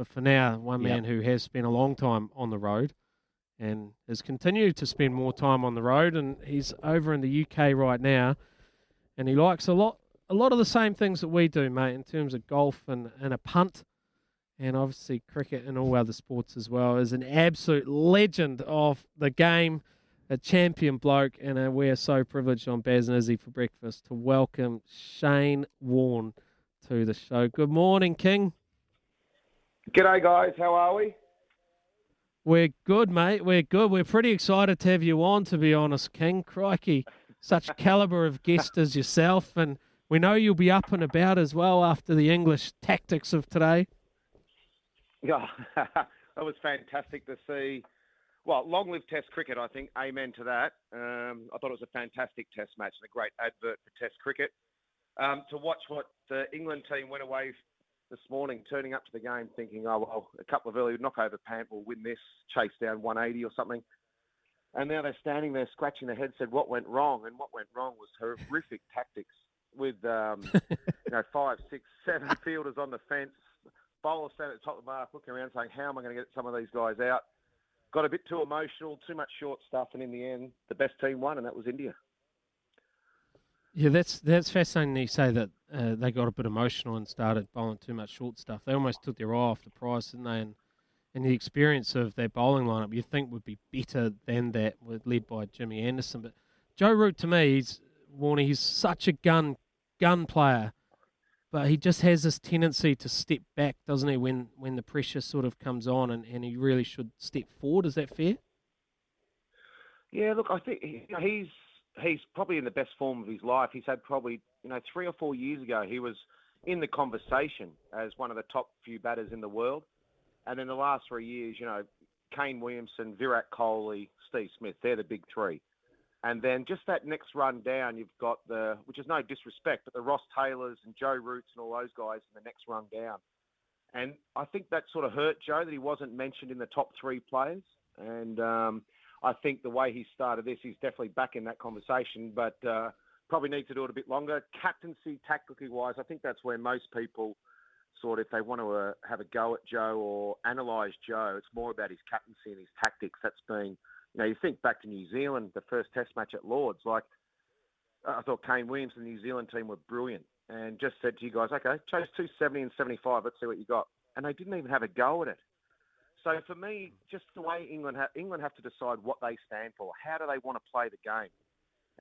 But for now, one Yep. man who has spent a long time on the road and has continued to spend more time on the road, and he's over in the UK right now, and he likes a lot, a lot of the same things that we do, mate, in terms of golf and, and a punt, and obviously cricket and all other sports as well. Is an absolute legend of the game, a champion bloke, and uh, we're so privileged on Baz and Izzy for breakfast to welcome Shane Warne to the show. Good morning, King. G'day, guys. How are we? We're good, mate. We're good. We're pretty excited to have you on, to be honest, King. Crikey, such caliber of guest as yourself, and we know you'll be up and about as well after the English tactics of today. Yeah, that was fantastic to see. Well, long live Test cricket, I think. Amen to that. Um, I thought it was a fantastic Test match and a great advert for Test cricket. Um, to watch what the England team went away this morning, turning up to the game thinking, oh, well, a couple of early knockover pant will win this, chase down 180 or something. And now they're standing there scratching their head, said, what went wrong? And what went wrong was horrific tactics with, um, you know, five, six, seven fielders on the fence, bowler standing at the top of the mark, looking around saying, how am I going to get some of these guys out? Got a bit too emotional, too much short stuff, and in the end, the best team won, and that was India. Yeah, that's that's fascinating. You say that uh, they got a bit emotional and started bowling too much short stuff. They almost took their eye off the prize, didn't they? And, and the experience of their bowling lineup, you think would be better than that, led by Jimmy Anderson. But Joe Root, to me, he's Warnie. He's such a gun gun player, but he just has this tendency to step back, doesn't he? When when the pressure sort of comes on, and, and he really should step forward. Is that fair? Yeah, look, I think he's he's probably in the best form of his life. He's had probably you know three or four years ago he was in the conversation as one of the top few batters in the world, and in the last three years, you know, Kane Williamson, Virat Kohli, Steve Smith, they're the big three. And then just that next run down, you've got the, which is no disrespect, but the Ross Taylors and Joe Roots and all those guys in the next run down. And I think that sort of hurt Joe that he wasn't mentioned in the top three players. And um, I think the way he started this, he's definitely back in that conversation, but uh, probably needs to do it a bit longer. Captaincy, tactically wise, I think that's where most people sort of, if they want to uh, have a go at Joe or analyse Joe, it's more about his captaincy and his tactics. That's been, you know, you think back to New Zealand, the first Test match at Lords, like I thought Kane Williams and the New Zealand team were brilliant, and just said to you guys, okay, chose 270 and 75. Let's see what you got, and they didn't even have a go at it. So for me, just the way England ha- England have to decide what they stand for. How do they want to play the game?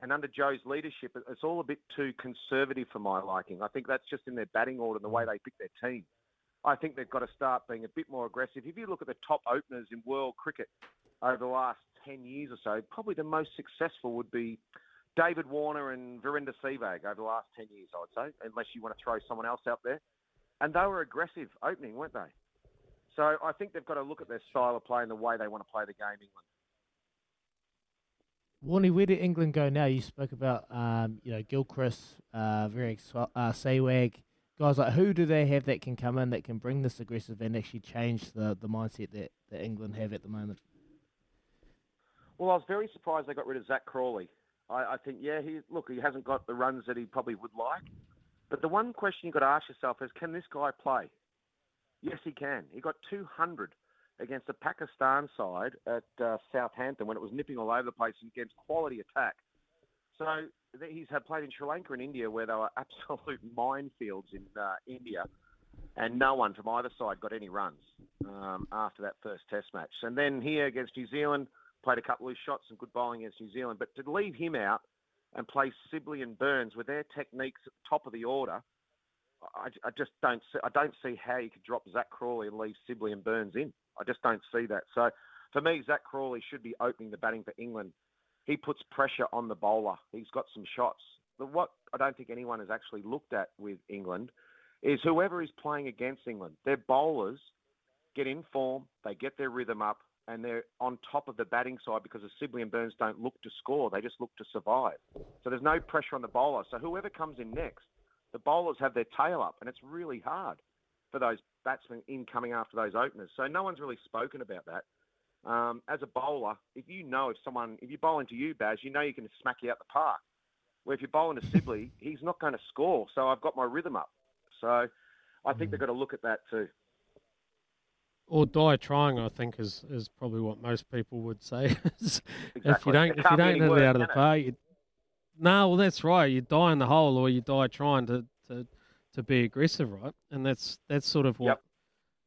And under Joe's leadership, it's all a bit too conservative for my liking. I think that's just in their batting order and the way they pick their team. I think they've got to start being a bit more aggressive. If you look at the top openers in world cricket over the last 10 years or so, probably the most successful would be David Warner and Virender Sehwag over the last 10 years, I would say, unless you want to throw someone else out there. And they were aggressive opening, weren't they? So I think they've got to look at their style of play and the way they want to play the game, England. Warnie, where did England go now? You spoke about, um, you know, Gilchrist, uh, very uh, guys like who do they have that can come in that can bring this aggressive and actually change the, the mindset that, that England have at the moment? Well, I was very surprised they got rid of Zak Crawley. I, I think, yeah, he look, he hasn't got the runs that he probably would like. But the one question you've got to ask yourself is, can this guy play? Yes, he can. He got 200 against the Pakistan side at uh, Southampton when it was nipping all over the place against quality attack. So he's had played in Sri Lanka and India where they were absolute minefields in uh, India, and no one from either side got any runs um, after that first Test match. And then here against New Zealand, played a couple of shots and good bowling against New Zealand. But to leave him out and play Sibley and Burns with their techniques at the top of the order, I, I just don't see, I don't see how you could drop Zak Crawley and leave Sibley and Burns in. I just don't see that. So for me, Zak Crawley should be opening the batting for England. He puts pressure on the bowler. He's got some shots. But what I don't think anyone has actually looked at with England is whoever is playing against England, their bowlers get in form, they get their rhythm up, and they're on top of the batting side because the Sibley and Burns don't look to score; they just look to survive. So there's no pressure on the bowler. So whoever comes in next, the bowlers have their tail up, and it's really hard for those batsmen in coming after those openers. So no one's really spoken about that. Um, as a bowler, if you know if someone, if you bowl into you, Baz, you know you can smack you out the park. Where if you're bowling to Sibley, he's not going to score. So I've got my rhythm up. So I think they've got to look at that too or die trying. I think is is probably what most people would say. exactly. If you don't, if you don't hit it out of the park, you, no, well that's right. You die in the hole, or you die trying to, to, to be aggressive, right? And that's that's sort of what yep.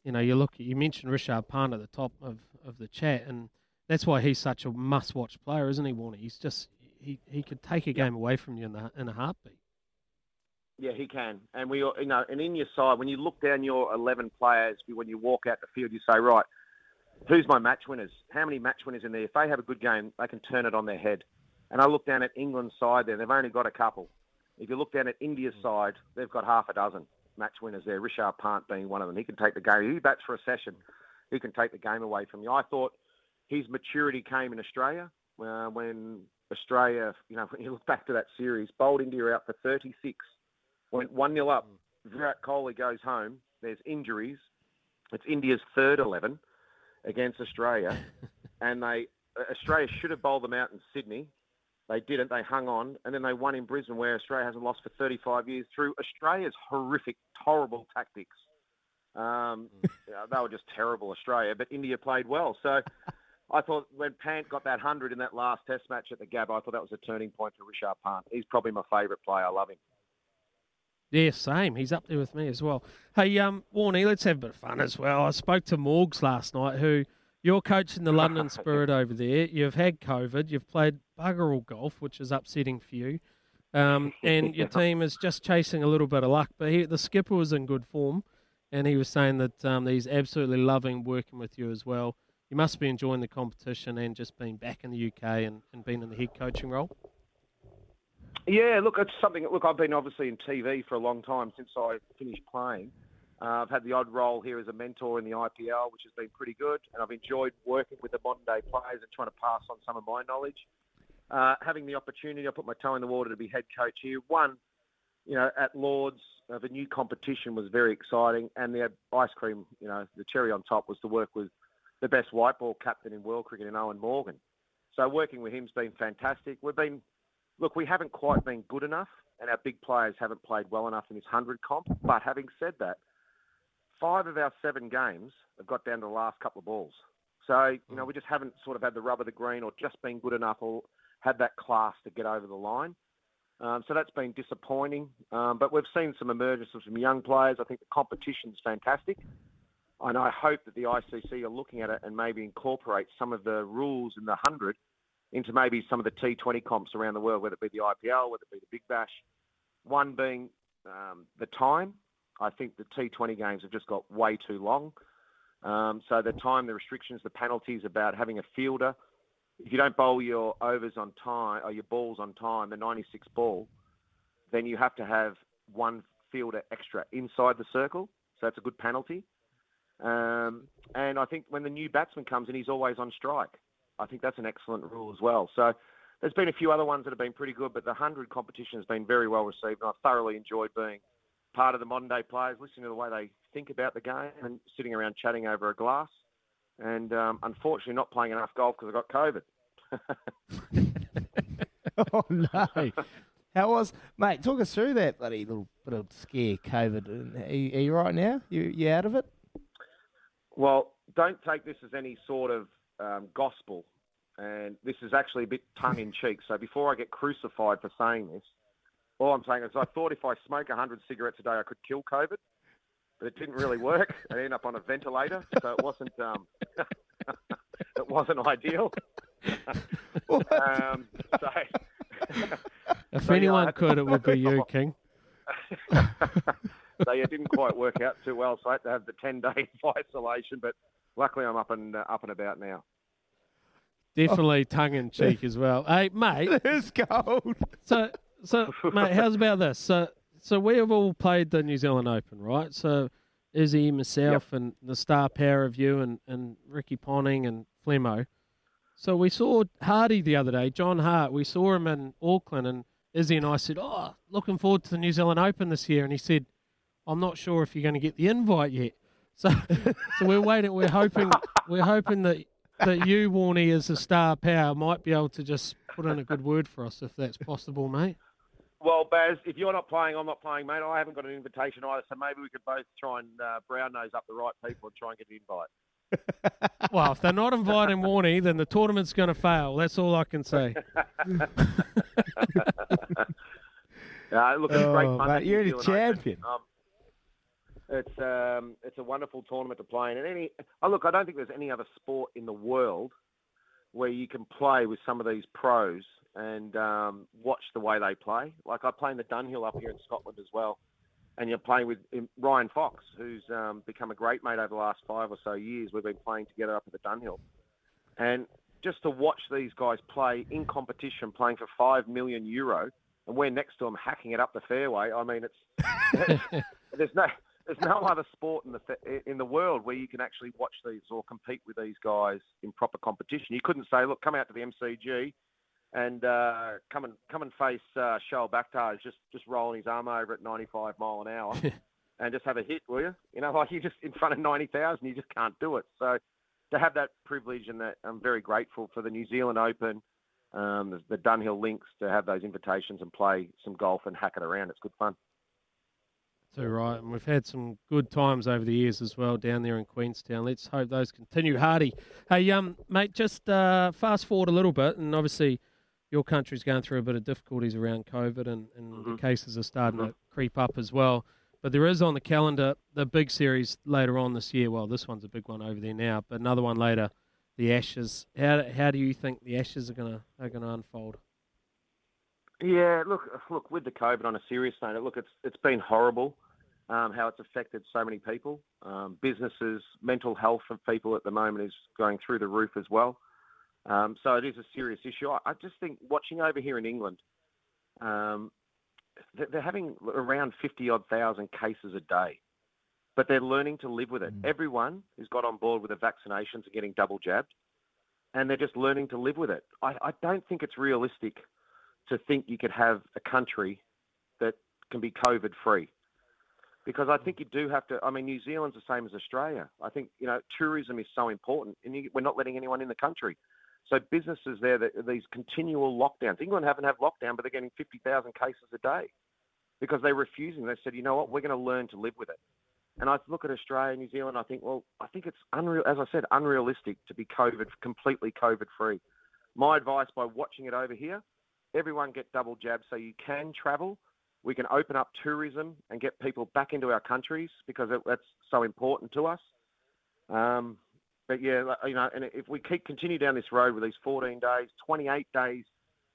you know. You look. You mentioned Rishabh Pant at the top of, of the chat, and that's why he's such a must-watch player, isn't he, Warnie? He's just he, he could take a yep. game away from you in the in a heartbeat. Yeah, he can. And we, you know, and in your side, when you look down your 11 players, when you walk out the field, you say, right, who's my match winners? How many match winners in there? If they have a good game, they can turn it on their head. And I look down at England's side there, they've only got a couple. If you look down at India's mm. side, they've got half a dozen match winners there. Rishabh Pant being one of them. He can take the game. He bats for a session. He can take the game away from you. I thought his maturity came in Australia uh, when Australia, you know, when you look back to that series, bowled India out for 36 went 1 0 up. Virat Kohli goes home. There's injuries. It's India's third 11 against Australia. and they Australia should have bowled them out in Sydney. They didn't. They hung on. And then they won in Brisbane, where Australia hasn't lost for 35 years through Australia's horrific, horrible tactics. Um, they were just terrible, Australia. But India played well. So. I thought when Pant got that 100 in that last test match at the Gabba, I thought that was a turning point for Rishabh Pant. He's probably my favourite player. I love him. Yeah, same. He's up there with me as well. Hey, um, Warney, let's have a bit of fun as well. I spoke to Morgs last night, who you're coaching the London Spirit over there. You've had COVID. You've played bugger all golf, which is upsetting for you. Um, and your team is just chasing a little bit of luck. But he, the skipper was in good form, and he was saying that um, he's absolutely loving working with you as well. You must be enjoying the competition and just being back in the UK and, and being in the head coaching role. Yeah, look, it's something. Look, I've been obviously in TV for a long time since I finished playing. Uh, I've had the odd role here as a mentor in the IPL, which has been pretty good, and I've enjoyed working with the modern day players and trying to pass on some of my knowledge. Uh, having the opportunity, I put my toe in the water to be head coach here. One, you know, at Lords, uh, the new competition was very exciting, and the ice cream, you know, the cherry on top was to work with the best white ball captain in world cricket in Eoin Morgan. So working with him's been fantastic. We've been look, we haven't quite been good enough, and our big players haven't played well enough in this 100 comp. But having said that, five of our seven games have got down to the last couple of balls. So, you know, we just haven't sort of had the rub of the green or just been good enough or had that class to get over the line. Um, so that's been disappointing. Um, but we've seen some emergence of some young players. I think the competition's fantastic. And I hope that the ICC are looking at it and maybe incorporate some of the rules in the 100 into maybe some of the T20 comps around the world, whether it be the IPL, whether it be the Big Bash. One being um, the time. I think the T20 games have just got way too long. Um, so the time, the restrictions, the penalties about having a fielder. If you don't bowl your overs on time or your balls on time, the 96 ball, then you have to have one fielder extra inside the circle. So that's a good penalty. Um, and I think when the new batsman comes in, he's always on strike. I think that's an excellent rule as well. So there's been a few other ones that have been pretty good, but the 100 competition has been very well received, and I've thoroughly enjoyed being part of the modern day players, listening to the way they think about the game and sitting around chatting over a glass. And um, unfortunately, not playing enough golf because I got COVID. oh no! How was, mate? Talk us through that bloody little bit of scare COVID. Are you, are you right now? You you out of it? Well, don't take this as any sort of um, gospel, and this is actually a bit tongue in cheek. So before I get crucified for saying this, all I'm saying is I thought if I smoke 100 cigarettes a day, I could kill COVID, but it didn't really work. I ended up on a ventilator, so it wasn't um, it wasn't ideal. um, so, If So, anyone had to could, it would be you, King. so yeah, it didn't quite work out too well. So I had to have the 10 day isolation, but luckily I'm up and uh, up and about now. Definitely tongue in cheek as well. Hey, mate. It's cold. So, so, mate, how's about this? So, so we have all played the New Zealand Open, right? So, Izzy, myself, and the star power of you, and, and Ricky Ponting and Flemo. So we saw Hardy the other day, John Hart. We saw him in Auckland, and Izzy and I said, "Oh, looking forward to the New Zealand Open this year." And he said, "I'm not sure if you're going to get the invite yet." So, so we're waiting. We're hoping. We're hoping that that you, Warney, as a star power, might be able to just put in a good word for us, if that's possible, mate. Well, Baz, if you're not playing, I'm not playing, mate. I haven't got an invitation either, so maybe we could both try and uh, brown nose up the right people and try and get an invite. Well, if they're not inviting Warney, then the tournament's going to fail. That's all I can say. Uh, look, it's great Oh, fun. mate, you're New the champion. Um, it's um, it's a wonderful tournament to play in. And any, oh, look, I don't think there's any other sport in the world where you can play with some of these pros and um, watch the way they play. Like I play in the Dunhill up here in Scotland as well, and you're playing with um, Ryan Fox, who's um, become a great mate over the last five or so years. We've been playing together up at the Dunhill, and just to watch these guys play in competition, playing for five million euro, and we're next to them hacking it up the fairway. I mean, it's there's no there's no other sport in the in the world where you can actually watch these or compete with these guys in proper competition. You couldn't say, look, come out to the MCG and uh, come and come and face uh, Shoaib Akhtar, just just rolling his arm over at 95 mile an hour, and just have a hit, will you? You know, like you just in front of 90,000, you just can't do it. So to have that privilege and that, I'm very grateful for the New Zealand Open, um, the, the Dunhill Links to have those invitations and play some golf and hack it around. It's good fun. Too right, and we've had some good times over the years as well down there in Queenstown. Let's hope those continue. Hardy, hey, um, mate, just uh, fast forward a little bit, and obviously your country's going through a bit of difficulties around COVID, and, and the cases are starting to creep up as well. But there is on the calendar the big series later on this year. Well, this one's a big one over there now, but another one later, the Ashes. How how do you think the Ashes are gonna are gonna unfold? Yeah, look, look. With the COVID, on a serious note, look, it's it's been horrible. Um, how it's affected so many people, um, businesses, mental health of people at the moment is going through the roof as well. Um, so it is a serious issue. I, I just think watching over here in England, um, they're, having around fifty odd thousand cases a day, but they're learning to live with it. Everyone who's got on board with the vaccinations are getting double jabbed, and they're just learning to live with it. I, I don't think it's realistic to think you could have a country that can be COVID free. Because I think you do have to. I mean, New Zealand's the same as Australia. I think you know tourism is so important, and you, we're not letting anyone in the country. So businesses there, that these continual lockdowns. England haven't had lockdown, but they're getting fifty thousand cases a day because they're refusing. They said, you know what, we're going to learn to live with it. And I look at Australia, New Zealand. I think, well, I think it's unreal. As I said, unrealistic to be COVID completely COVID free. My advice by watching it over here, everyone get double jabbed so you can travel. We can open up tourism and get people back into our countries because it, that's so important to us. Um, but yeah, you know, and if we keep continue down this road with these 14 days, 28 days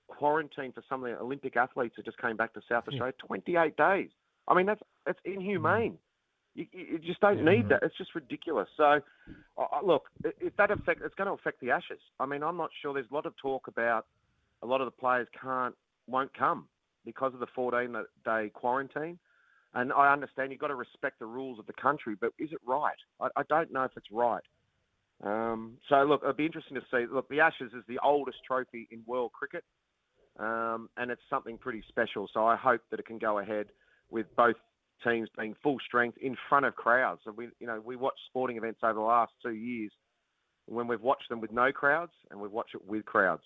quarantine for some of the Olympic athletes that just came back to South Australia, 28 days. I mean, that's that's inhumane. You, you you just don't need that. It's just ridiculous. So, uh, look, if that affect, it's going to affect the Ashes. I mean, I'm not sure. There's a lot of talk about a lot of the players can't, won't come because of the 14 day quarantine. And I understand you've got to respect the rules of the country, but is it right? I, I don't know if it's right. Um, so look, it'll be interesting to see. Look, the Ashes is the oldest trophy in world cricket, um, and it's something pretty special. So I hope that it can go ahead with both teams being full strength in front of crowds. So we, you know, we watch sporting events over the last two years when we've watched them with no crowds and we've watched it with crowds.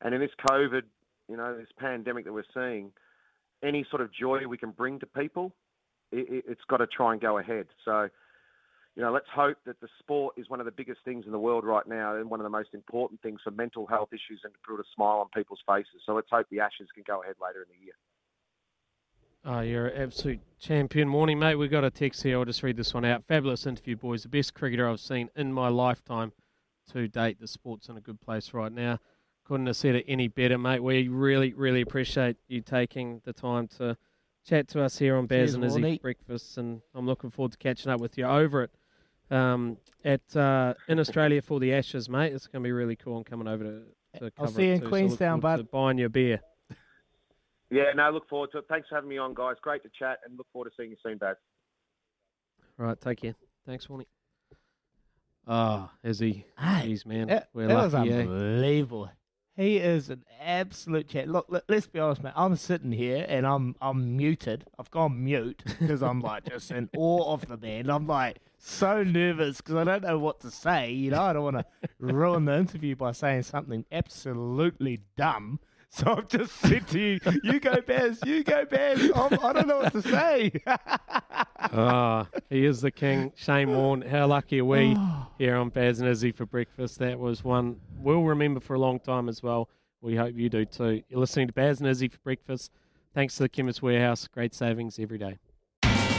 And in this COVID, you know, this pandemic that we're seeing, any sort of joy we can bring to people, it, it's got to try and go ahead. So, you know, let's hope that the sport is one of the biggest things in the world right now and one of the most important things for mental health issues and to put a smile on people's faces. So let's hope the Ashes can go ahead later in the year. Oh, you're an absolute champion. Morning, mate. We've got a text here. I'll just read this one out. Fabulous interview, boys. The best cricketer I've seen in my lifetime to date. The sport's in a good place right now. Couldn't have said it any better, mate. We really, really appreciate you taking the time to chat to us here on Baz Cheers, and Izzy Warnie. Breakfast, and I'm looking forward to catching up with you over it um, at uh, in Australia for the Ashes, mate. It's going to be really cool. and coming over to, to I'll see you in too, Queenstown, forward to buying your beer. Yeah, no, look forward to it. Thanks for having me on, guys. Great to chat and look forward to seeing you soon, Baz. Right, take care. Thanks, Warnie. Ah, Izzy, Hey, jeez, man, That, we're that was lucky, eh? He is an absolute chat. Look, let, us be honest, man. I'm sitting here and I'm I'm muted. I've gone mute because I'm like just in awe of the man. I'm like so nervous because I don't know what to say. You know, I don't want to ruin the interview by saying something absolutely dumb. So I've just said to you, "You go, Baz. You go, Baz." I'm, I don't know what to say. Ah, he is the king. Shane Warne. How lucky are we here on Baz and Izzy for breakfast? That was one we'll remember for a long time as well. We hope you do too. You're listening to Baz and Izzy for breakfast. Thanks to the Chemist Warehouse. Great savings every day.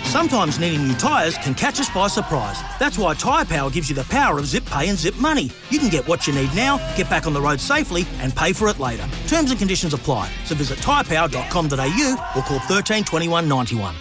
Sometimes needing new tyres can catch us by surprise. That's why Tyre Power gives you the power of zip pay and zip money. You can get what you need now, get back on the road safely, and pay for it later. Terms and conditions apply. So visit tyrepower.com.au or call 13 21 91.